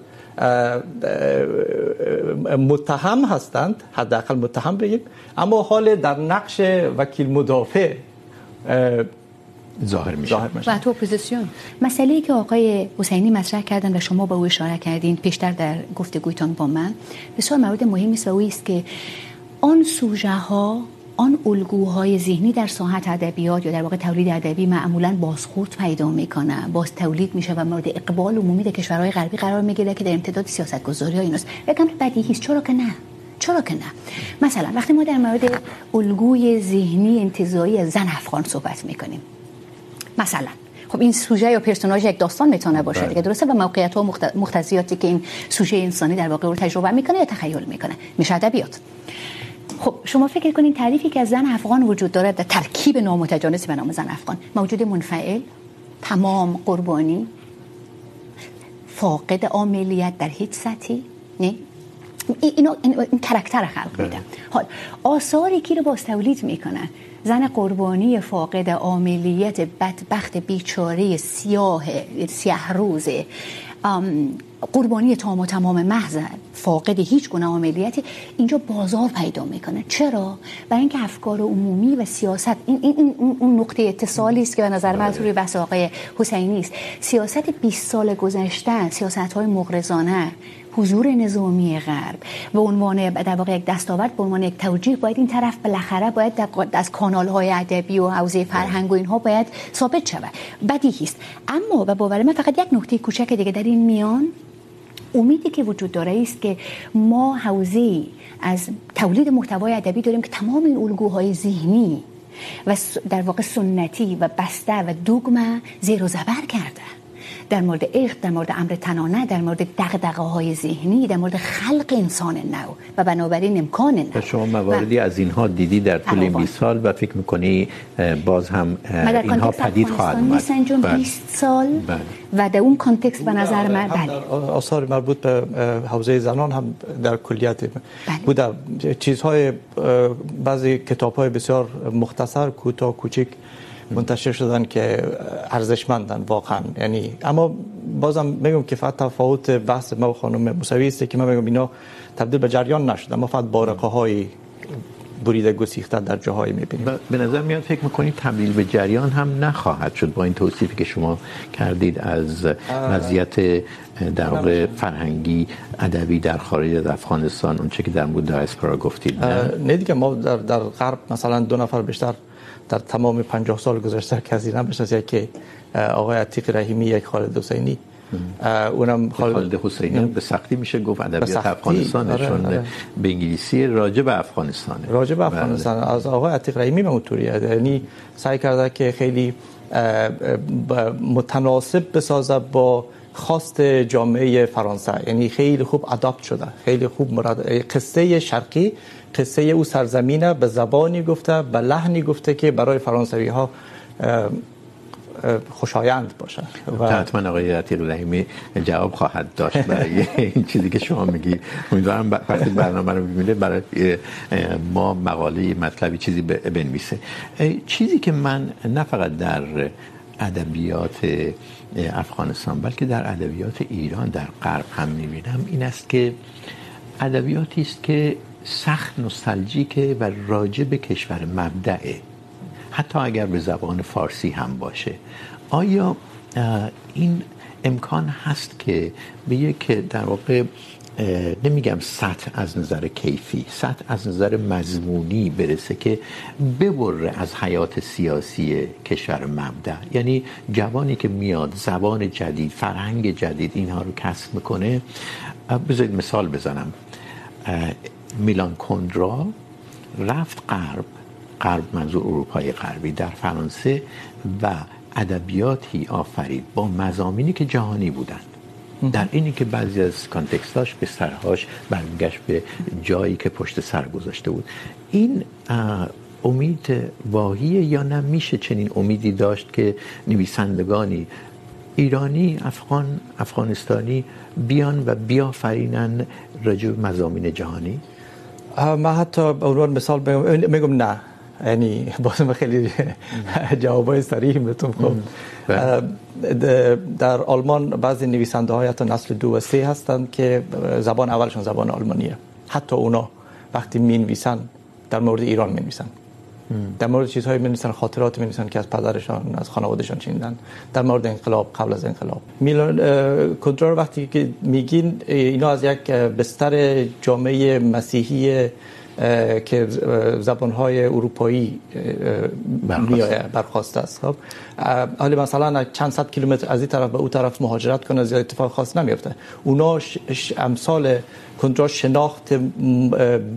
S3: متهم هستند حداقل متهم بگیم اما حال در نقش وکیل مدافع
S1: ظاهر میشه.
S2: و تو اپوزیسیون. مسئله ای که آقای حسینی مطرح کردن و شما به او اشاره کردین پیشتر در گفتگویتان با من بسیار مورد مهمی است و او است که آن سوژه ها آن الگوهای ذهنی در ساحت ادبیات یا در واقع تولید ادبی معمولا بازخورد پیدا میکنه. باز تولید میشه و مورد اقبال عمومی در کشورهای غربی قرار میگیره که در امتداد سیاستگذاری ها ایناست. یکم بدیهی است. چرا که نه؟ چرا که نه؟ مثلا وقتی ما در مورد الگوی ذهنی انتزاعی زن افغان صحبت میکنیم مثلا. خب این سوژه یا پرسوناژ یک داستان میتونه باشه دیگه. درسته و موقعیت ها مختزیاتی که این سوژه انسانی در واقع رو تجربه میکنه یا تخیل میکنه. میشه ادبیات. خب شما فکر کنین تعریفی که از زن افغان وجود داره در ترکیب نامتجانسی به نام زن افغان. موجود منفعل تمام قربانی فاقد عاملیت در هیچ سطحی نه؟ اینو این, این کاراکتر خلق میده. حال آثاری که رو باز تولید میکنن زن قربانی فاقد عاملیت بدبخت بیچاره سیاه سیاه روزه قربانی تام و تمام محض فاقد هیچ گونه عملیاتی اینجا بازار پیدا میکنه. چرا؟ برای اینکه افکار عمومی و سیاست، این این اون نقطه اتصالی است که به نظر من روی بحث آقای حسینی است. سیاست 20 سال گذشته سیاست های مغرضانه. حضور نظامی غرب. به عنوان در واقع یک دستاورد به عنوان یک توجیه باید این طرف بالاخره باید از کانال های ادبی و حوزه فرهنگ و اینها باید ثابت شود. بدیهی است. اما به باور من فقط یک نکته کوچک دیگه در این میان امیدی که وجود داره است که ما حوزه از تولید محتوای ادبی داریم که تمام این الگوهای ذهنی و در واقع سنتی و بسته و دوگمه زیر و زبر کرده. در مورد عشق در مورد امر تنانه در مورد دغدغه های ذهنی در مورد خلق انسان نو و بنابراین امکان نو
S1: شما مواردی از اینها دیدی در طول این 20 سال و فکر میکنی باز هم اینها پدید خواهد اومد؟
S2: میسنجم 20 سال؟ بله. و در اون کانتکست به نظر من بله.
S3: آثار مربوط به حوزه زنان هم در کلیت بله. بوده. چیزهای بعضی کتاب‌های بسیار مختصر کوتاه کوچیک منتشر شدن که ارزشمندن واقعا. یعنی اما بازم میگم که فقط تفاوت بحث ما و خانم موسوی است که من میگم اینا تبدیل به جریان نشده اما فقط بارقه های بریده گسیخته در جاهای میبینیم.
S1: به نظر میاد فکر میکنید تبدیل به جریان هم نخواهد شد با این توصیفی که شما کردید از وضعیت در واقع فرهنگی ادبی در خارج از افغانستان اون چه که در مورد دایسپورا گفتید
S3: نه دیگه ما در در غرب مثلا دو نفر بیشتر در تمام 50 سال گذشته کسی نمیشناسه که آقای عتیق رحیمی یک خالد حسینی.
S1: اونم خالد حسینی به سختی میشه گفت ادبیات افغانستان چون به انگلیسی راجع به افغانستان
S3: راجع به افغانستان از آقای عتیق رحیمی به اونطوریه یعنی سعی کرده که خیلی متناسب بسازه با خواست جامعه فرانسه. یعنی خیلی خوب اداپت شده. خیلی خوب مراد قصه شرقی قصه او سرزمینه به زبانی گفته، به لحنی گفته که برای فرانسوی ها خوشایند باشه.
S1: و حتما آقای عتیق رحیمی جواب خواهد داشت برای این چیزی که شما میگی. امیدوارم وقتی برنامه رو ببینه برای ما مقاله، مطلبی چیزی بنویسه. چیزی که من نه فقط در ادبیات افغانستان، بلکه در ادبیات ایران، در غرب هم میبینم، این است که ادبیاتی است که سخت نوستالژیکه و راجع به کشور مبدعه حتی اگر به زبان فارسی هم باشه. آیا این امکان هست که به یک، در واقع نمیگم سطح از نظر کیفی، سطح از نظر مضمونی برسه که ببره از حیات سیاسی کشور مبدع؟ یعنی جوانی که میاد، زبان جدید، فرهنگ جدید، اینها رو کسب میکنه. بذارید مثال بزنم. میلان کندرا رفت غرب غرب منظور اروپای غربی در فرانسه و ادبیاتی آفرید با مضامینی که جهانی بودند. در اینی که بعضی از کانتکستاش به سرهاش برمیگشت به جایی که پشت سر گذاشته بود. این امید واهیه یا نه؟ میشه چنین امیدی داشت که نویسندگانی ایرانی، افغان، افغانستانی بیان و بیافرینن راجع به مضامین جهانی؟
S3: من حتی به عنوان مثال میگم نه یعنی باز خیلی جوابای صریح بهتون خب در آلمان بعضی نویسنده های حتی نسل دو و سه هستند که زبان اولشون زبان آلمانیه حتی اونا وقتی می نویسن در مورد ایران می نویسن در مورد چیزهای می نویسن خاطرات می نویسن که از پدرشان از خانوادهشان شنیدن. در مورد انقلاب قبل از انقلاب. میلان کنترل وقتی که میگین اینا از یک بستر جامعه مسیحی که زبانهای اروپایی میایه برخواسته است. خب حالا مثلا چند صد کیلومتر از این طرف به اون طرف مهاجرت کنه زیاد اتفاق خاص نمیفته اونا امثال کنترل شناخت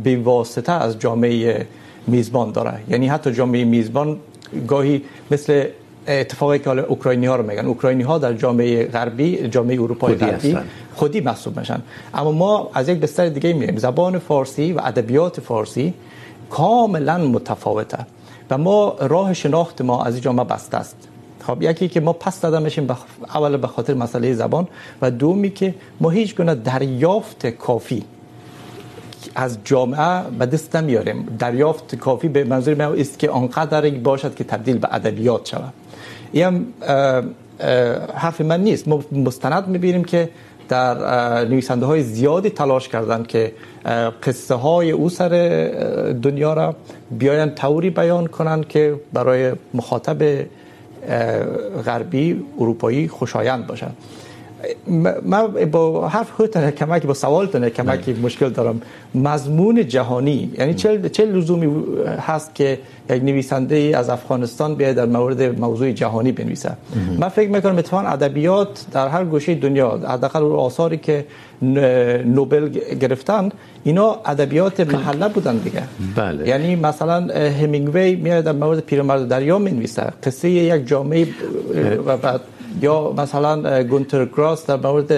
S3: به واسطه از جامعه میزبان داره یعنی حتی جامعه میزبان گاهی مثل اتفاقی که حالا اوکراینی ها رو میگن. اوکراینی ها در جامعه غربی جامعه اروپای غربی خودی محسوب میشن. اما ما از یک بستر دیگه میایم زبان فارسی و ادبیات فارسی کاملا متفاوته. و ما راه شناخت ما از این جامعه بسته است. خب یکی که ما پس داده میشیم بخ... اول به خاطر مسئله زبان و دومی که ما هیچ گونه دریافت کافی از جامعه به دست نمیاریم دریافت کافی به منظور ما است که آنقدر باشد که تبدیل به ادبیات شود. این هم حرف من نیست. ما مستند میبینیم که در نویسنده های زیادی تلاش کردند که قصه های او سر دنیا را بیاین، طوری بیان کنند که برای مخاطب غربی، اروپایی خوشایند باشد من با حرف خودتون کمک با سوالتون کمک مشکل دارم. مضمون جهانی یعنی چه چه لزومی هست که یک نویسنده ای از افغانستان بیاد در مورد موضوع جهانی بنویسه؟ من فکر میکنم اتفاقا ادبیات در هر گوشه دنیا حداقل آثاری که نوبل گرفتن اینا ادبیات محله بودن دیگه.
S1: بله.
S3: یعنی مثلا همینگوی میاد در مورد پیرمرد دریا مینویسه. قصه یک جامعه و بعد یا مثلا گونتر گراس در مورد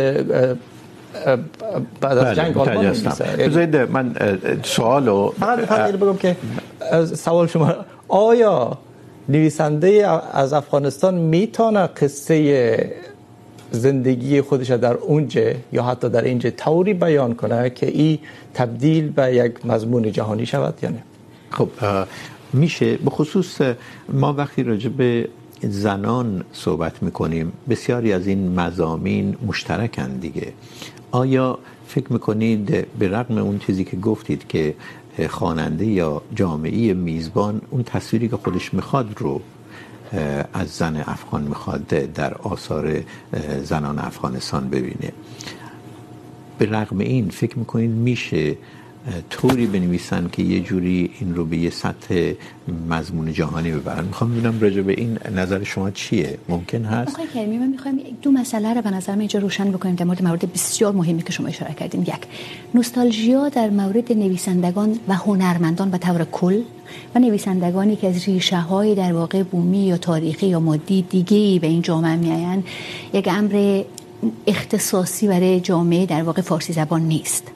S3: بعد از جنگ آلمان
S1: بذارید من سوالو
S3: فقط فقط بگم که سوال شما آیا نویسنده از افغانستان میتونه قصه زندگی خودش در اونجا یا حتی در اینجا طوری بیان کنه که این تبدیل به یک مضمون جهانی شود یا نه
S1: خب میشه به خصوص ما وقتی راجع به زنان صحبت میکنیم. بسیاری از این مضامین مشترکن دیگه. آیا فکر میکنید به رغم اون چیزی که گفتید که خواننده یا جامعه میزبان، اون تصویری که خودش میخواد رو از زن افغان میخواد در آثار زنان افغانستان ببینه؟ به رغم این فکر میکنید میشه طوری بنویسن که یه جوری این رو به یه سطح مضمون جهانی ببرن. میخوام ببینم راجع به این نظر شما چیه؟ ممکن هست؟
S2: آقای کریمی من میخوایم دو مسئله رو به نظر من اینجا روشن بکنیم در مورد موارد بسیار مهمی که شما اشاره کردیم. یک نوستالژیا در مورد نویسندگان و هنرمندان به طور کل و نویسندگانی که از ریشه های در واقع بومی یا تاریخی یا مادی دیگه به این جامعه میآیند یک امر اختصاصی برای جامعه در واقع فارسی زبان نیست.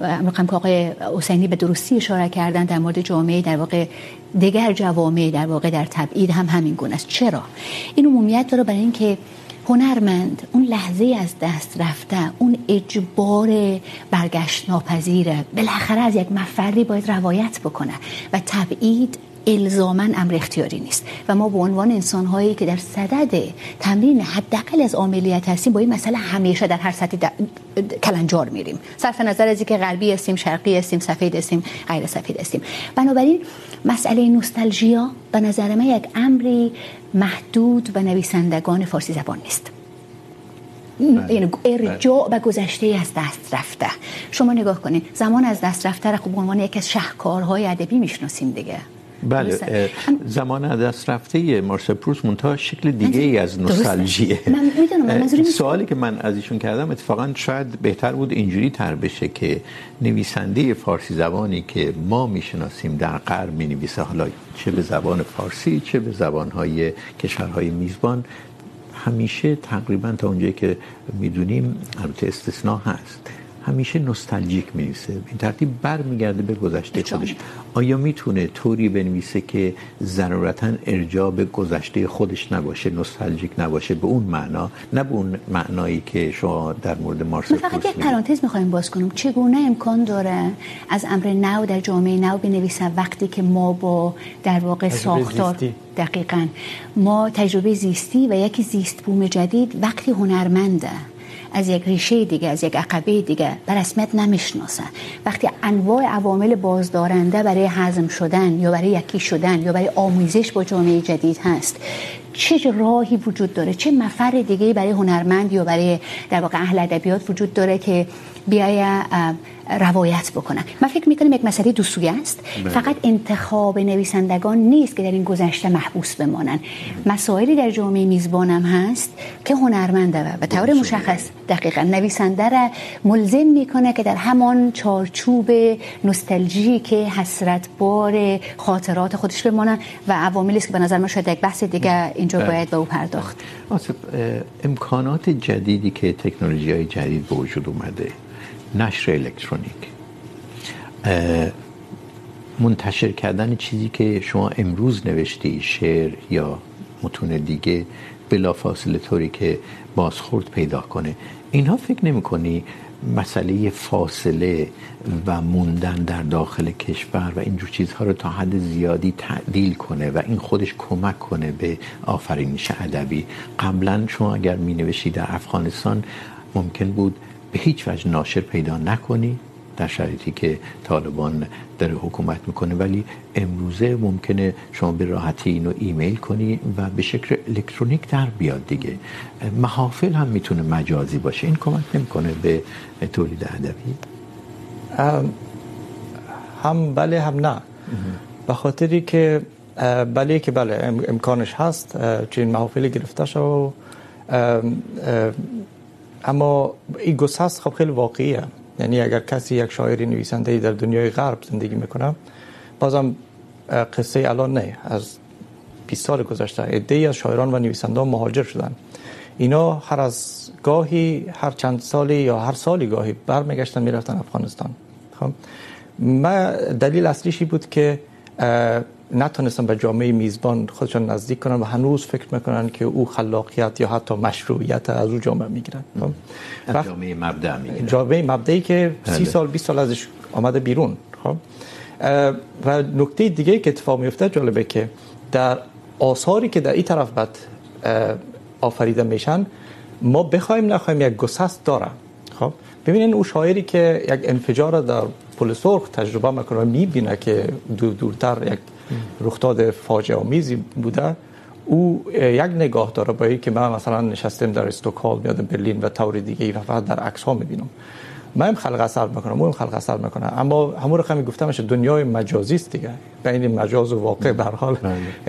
S2: میخوام که آقای حسینی به درستی اشاره کردن در مورد جامعه، در واقع دیگر جوامع، در واقع در تبعید هم همین گونه است. چرا؟ این عمومیت داره برای اینکه هنرمند اون لحظه از دست رفته، اون اجبار برگشت ناپذیره بالاخره از یک مفردی باید روایت بکنه و تبعید الزاما امر اختیاری نیست. و ما به عنوان انسان هایی که در صدد تمرین حداقل از عملیات هستیم با این مسئله همیشه در هر سطح کلنجار میریم. صرف نظر از اینکه غربی هستیم شرقی هستیم سفید هستیم غیر سفید هستیم. بنابراین مسئله نوستالژیا به نظر من یک امری محدود به نویسندگان فارسی زبان نیست. یعنی ارجاع به گذشته از دست رفته. شما نگاه کنید زمان از دست رفته را به عنوان یکی از شهکارهای ادبی میشناسیم دیگه.
S1: بله زمان دست رفته مارسل پروست منتها شکل دیگه ای از نوستالژیه.
S2: من میدونم منظورم
S1: سوالی که من از ایشون کردم اتفاقا شاید بهتر بود اینجوری تر بشه که نویسنده فارسی زبانی که ما میشناسیم در غرب مینویسه حالا چه به زبان فارسی چه به زبانهای کشورهای میزبان همیشه تقریباً تا اونجایی که میدونیم البته استثناء هست. همیشه نوستالژیک می‌نویسه. این ترتیب برمیگرده به گذشته خودش. آیا میتونه طوری بنویسه که ضرورتا ارجاع به گذشته خودش نباشه نوستالژیک نباشه به اون معنا نه به اون معنایی که شما در مورد مارسل
S2: پروست فقط یک پرانتز می‌خوایم باز کنیم چگونه امکان داره از امر نو در جامعه نو بنویسن وقتی که ما با در واقع ساختار دقیقاً. ما تجربه زیستی و یک زیست بوم جدید وقتی هنرمنده. از یک ریشه دیگه، از یک عقبه دیگه به رسمیت نمیشناسن. وقتی انواع عوامل بازدارنده برای هضم شدن یا برای یکی شدن یا برای آموزش با جامعه جدید هست چه راهی وجود داره؟ چه مفر دیگه برای هنرمند یا برای در واقع اهل ادبیات وجود داره که بیای روایت بکنن؟ من فکر میکنم یک مسئله دو سویه است. بله. فقط انتخاب نویسندگان نیست که در این گذشته محبوس بمانن. مسائلی در جامعه میزبان هم هست که هنرمنده و به طور مشخص دقیقا نویسنده را ملزم میکنه که در همان چارچوب نوستالژی که حسرت بار خاطرات خودش بمانن و عواملی است که به نظر من شاید یک بحث دیگه اینجا. باید به او پرداخت.
S1: آصف امکانات جدیدی که تکنولوژی های جدید به وجود اومده نشر الکترونیک. منتشر کردن چیزی که شما امروز نوشتی شعر یا متون دیگه بلا فاصله طوری که بازخورد پیدا کنه. اینها فکر نمی کنی مسئله فاصله و موندن در داخل کشور و اینجور چیزها رو تا حد زیادی تعدیل کنه و این خودش کمک کنه به آفرینش ادبی. قبلا شما اگر می نوشید در افغانستان، ممکن بود به هیچ وجه ناشر پیدا نکنی. در شرایطی که طالبان داره حکومت میکنه. ولی امروزه ممکنه شما به راحتی اینو ایمیل کنی و به شکل الکترونیک در بیاد دیگه. محافل هم میتونه مجازی باشه. این کمک نمیکنه به تولید ادبی.
S3: هم بله هم نه. به خاطری که بله که بله امکانش هست چنین محافلی گرفته شو اما این گسست خب خیلی واقعیه. یعنی اگر کسی یک شاعری نویسنده در دنیای غرب زندگی میکنه، بازم قصه الان نه، از 20 سال گذشته. عده‌ای از شاعران و نویسندگان مهاجر شدن. اینا هر از گاهی، هر چند سالی یا هر سالی گاهی برمیگشتن، میرفتن افغانستان. خب ما دلیل اصلیش بود که نتونستن به جامعه میزبان خودشون نزدیک کنن و هنوز فکر میکنن که او خلاقیت یا حتی مشروعیت از او جامعه میگیرن.
S1: از جامعه مبدع میگیرن.
S3: جامعه مبدعی که سی سال 20 سال ازش آمده بیرون. خب؟ و نکته دیگه که اتفاق میفته جالبه که در آثاری که در این طرف بعد آفریده میشن ما بخوایم نخوایم یک گسست داره. خب؟ ببینین او شاعری که یک انفجار در پل سرخ تجربه میکنه میبینه که دور دورتر یک رخداد فاجعه آمیزی بوده. او یک نگاه داره با اینکه من مثلا نشستم در استکهلم یا در برلین و طور دیگه و فقط در عکس ها میبینم. من هم خلق اثر میکنم او هم خلق اثر میکنه. اما همون رقمی گفتم میشه دنیای مجازی است دیگه. بین مجاز و واقع به هر حال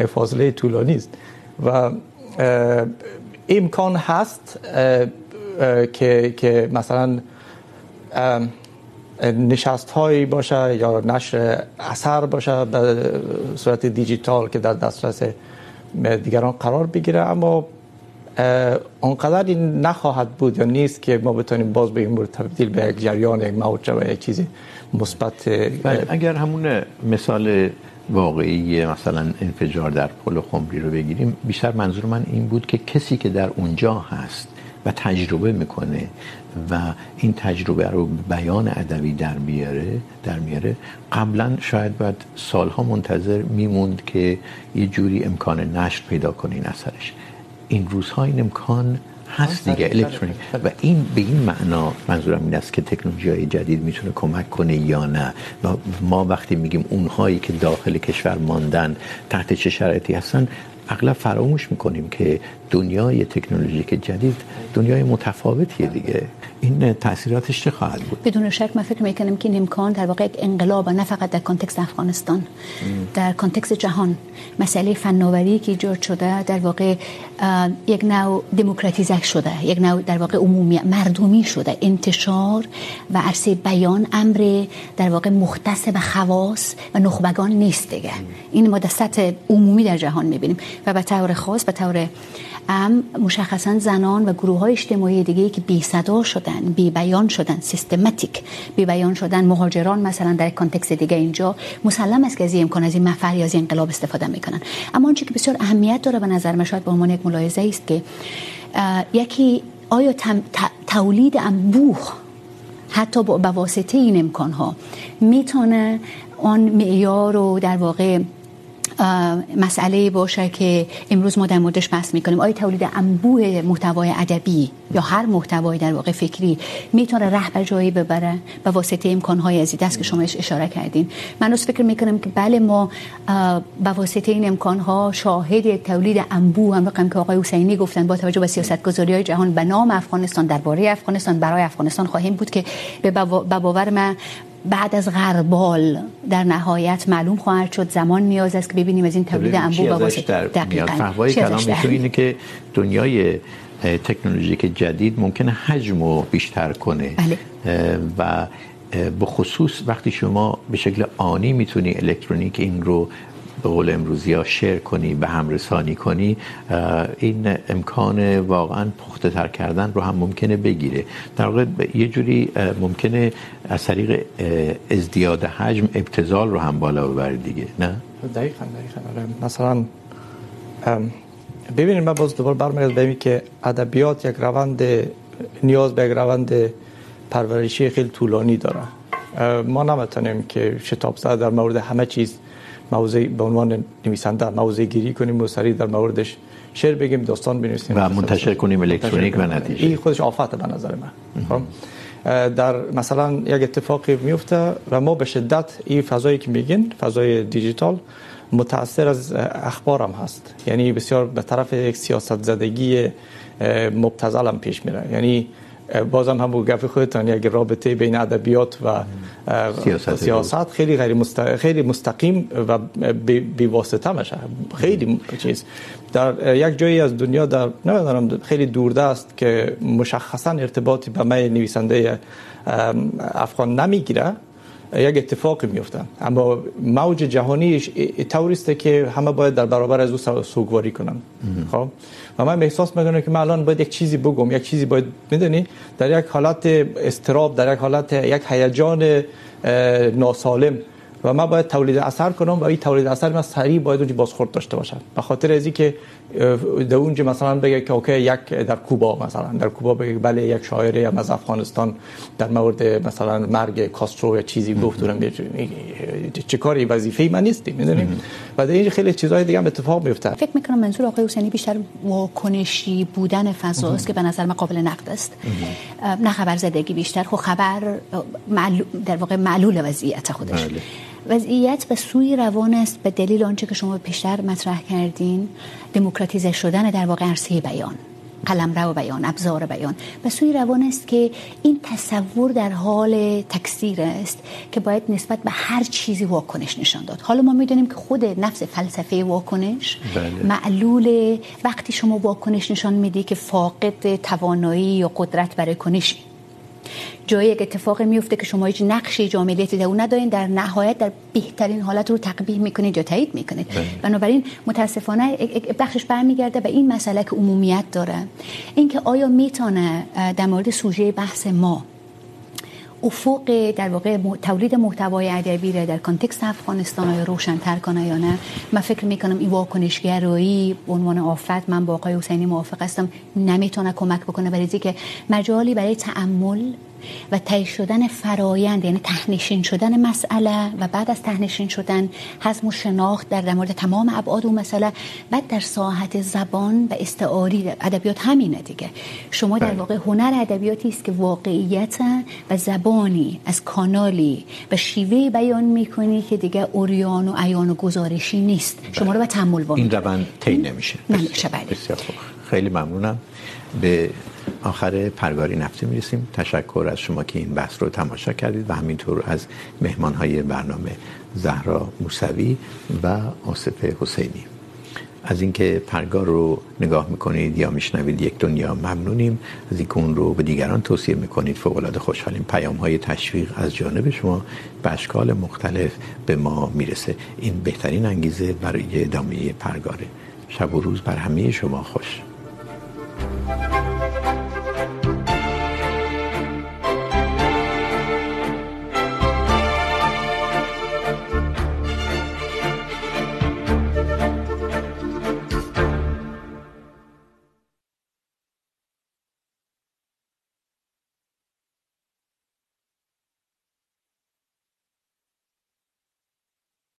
S3: فاصله طولانی است. و امکان هست که که مثلا نشست هایی باشه یا نشر اثر باشه به صورت دیجیتال که در دسترس دیگران قرار بگیره. اما آنقدر این نخواهد بود یا نیست که ما بتونیم باز به این تبدیل به یک جریان، یک موج و یک چیز مثبت
S1: اگر همون مثال واقعی مثلا انفجار در پل خمری رو بگیریم، بیشتر منظور من این بود که کسی که در اونجا هست و تجربه میکنه و این تجربه رو بیان ادبی در میاره در میاره. قبلا شاید باید سالها منتظر میموند که یه جوری امکان نشر پیدا کنه این اثرش. این روزها این امکان هست دیگه الکترونیک و این به این معنا منظورم این است که تکنولوژی های جدید میتونه کمک کنه یا نه. و ما وقتی میگیم اونهایی که داخل کشور ماندن تحت چه شرایطی هستن اغلب فراموش میکنیم که دنیای تکنولوژیک جدید دنیای متفاوتیه دیگه. این تاثیراتش چه خواهد بود؟
S2: بدون شک من فکر میکنم که این امکان در واقع یک انقلاب نه فقط در کانتکست افغانستان ام. در کانتکست جهان. مسئله فناوری که ایجاد شده در واقع یک نوع دموکراتیزه شده، یک نوع در واقع عمومی، مردمی شده. انتشار و عرصه بیان امر در واقع مختص به خواص و نخبگان نیست دیگه. این ما در سطح عمومی در جهان میبینیم. و به طور خاص، به طور ام مشخصا زنان و گروه های اجتماعی دیگه که بی صدا شدن بی بیان شدن، سیستماتیک بی بیان شدن، مهاجران مثلا در کانتکست دیگه اینجا مسلم است که از امکان، از این مفر یا از انقلاب استفاده میکنن. اما آنچه که بسیار اهمیت داره به نظر من، شاید به عنوان یک ملاحظه است که یکی آیا تولید انبوه حتی با واسطه این امکان ها میتونه آن معیار رو در واقع مسئله باشه که امروز ما در موردش بحث میکنیم. آیا تولید انبوه محتوای ادبی یا هر محتوای در واقع فکری میتونه ره به جایی ببره به واسطه امکانهای از دست که شما اشاره کردین؟ من از فکر میکنم که بله ما به واسطه این امکانها شاهد تولید انبوه هم رقم که آقای حسینی گفتن با توجه به سیاستگذاری های جهان، به نام افغانستان، درباره افغانستان، برای افغانستان خواهیم بود که به باور من بعد از غربال در نهایت معلوم خواهد شد زمان نیاز است که ببینیم از این تولید انبوه و واسطه.
S1: دقیقاً. فهوای کلام میتونه اینه که دنیای تکنولوژیک جدید ممکنه حجم رو بیشتر کنه.
S2: بله.
S1: و به خصوص وقتی شما به شکل آنی میتونی الکترونیک این رو به قول امروزی ها شیر کنی، به هم رسانی کنی این امکان واقعا پخته تر کردن رو هم ممکنه بگیره. در واقع یه جوری ممکنه از طریق ازدیاد حجم ابتزال رو هم بالا ببره دیگه،
S3: نه؟ دقیقا دقیقا. مثلا ببینید من باز دوباره برمیگردم به که ادبیات یک روند، نیاز به یک روند پرورشی خیلی طولانی داره. ما نمیتونیم که شتاب زده در مورد همه چیز موضوع به عنوان نویسنده موضوع گیری کنیم و سریع در موردش شعر بگیم داستان بنویسیم.
S1: و منتشر کنیم الکترونیک و نتیجه.
S3: این خودش آفت به نظر من. در مثلا یک اتفاقی میفته و ما به شدت این فضایی که میگین فضای دیجیتال متاثر از اخبار هم هست. یعنی بسیار به طرف یک سیاست زدگی مبتذل هم پیش میره. یعنی بازم هم گپ خودتان یک رابطه بین ادبیات و سیاست, سیاست خیلی غیر مست... خیلی مستقیم و بی واسطه میشه خیلی چیز. در یک جایی از دنیا در نمیدونم خیلی دوردست که مشخصا ارتباطی به من نویسنده افغان نمیگیره. یک اتفاق میفته اما موج جهانیش طوری است که همه باید در برابر از او سوگواری کنن. خب؟ و من احساس میکنم که من الان باید یک چیزی بگم یک چیزی باید میدونی؟ در یک حالت استراب در یک حالت یک هیجان ناسالم. و ما باید تولید اثر کنم و این تولید اثر ما سریع باید اونجا بازخورد داشته باشد به خاطر ازی که در اونجا مثلا بگه که اوکی یک در کوبا مثلا در کوبا بگه بله یک شاعر یا از افغانستان در مورد مثلا مرگ کاسترو یا چیزی گفت دورم چه کاری وظیفه من نیستی میدونی و در این خیلی چیزای دیگه هم اتفاق میفته
S2: فکر میکنم منظور آقای حسینی بیشتر واکنشی بودن فضا است که به نظر من قابل نقد است. نه خبر زدگی بیشتر خب خبر در واقع معلول وضعیت خودش. وضعیت به سوی روان است به دلیل آنچه که شما پیشتر مطرح کردین. دموکراتیزه شدن در واقع عرصه بیان قلمرو بیان ابزار بیان. به سوی روان است که این تصور در حال تکثیر است که باید نسبت به هر چیزی واکنش نشان داد. حالا ما میدونیم که خود نفس فلسفه واکنش بله. معلول وقتی شما واکنش نشان میدی که فاقد توانایی یا قدرت برای کنش جایی یک اتفاق میفته که شما هیچ نقشی جامعیتی در اون ندارین در نهایت در بهترین حالت رو تقبیح میکنید یا تایید میکنید. بنابراین متاسفانه بخشش برمیگرده به این مسئله که عمومیت داره. اینکه آیا میتونه در مورد سوژه بحث ما افق در واقع تولید محتوای ادبی را در کانتکست افغانستان آیا روشن‌تر کنه یا نه؟ من فکر میکنم این واکنشگرایی به عنوان آفت من با آقای حسینی موافق هستم، نمیتونه کمک بکنه برای اینکه مجالی برای تعمل و طی شدن فرایند یعنی تهنشین شدن مسئله و بعد از تهنشین شدن حزم و شناخت در مورد تمام ابعاد اون مسئله. بعد در ساحت زبان و استعاری ادبیات همینه دیگه. شما در واقع هنر ادبیاتی است که واقعیت و زبانی از کانالی و شیوه بیان میکنی که دیگه اوریان و عیان و گزارشی نیست. شما رو به تحمل
S1: این روند طی نمیشه
S2: نمیشه. بله
S1: خیلی ممنونم. به آخر پرگاری نفتی میرسیم. تشکر از شما که این بحث رو تماشا کردید و همینطور از مهمانهای برنامه زهرا موسوی و آصف حسینی. از اینکه پرگار رو نگاه میکنید یا میشنوید یک دنیا ممنونیم. از اینکه اون رو به دیگران توصیه میکنید فوق العاده خوشحالیم. پیام های تشویق از جانب شما به اشکال مختلف به ما میرسه. این بهترین انگیزه برای ادامه پرگاره شب و روز بر همه شما خوش. thank you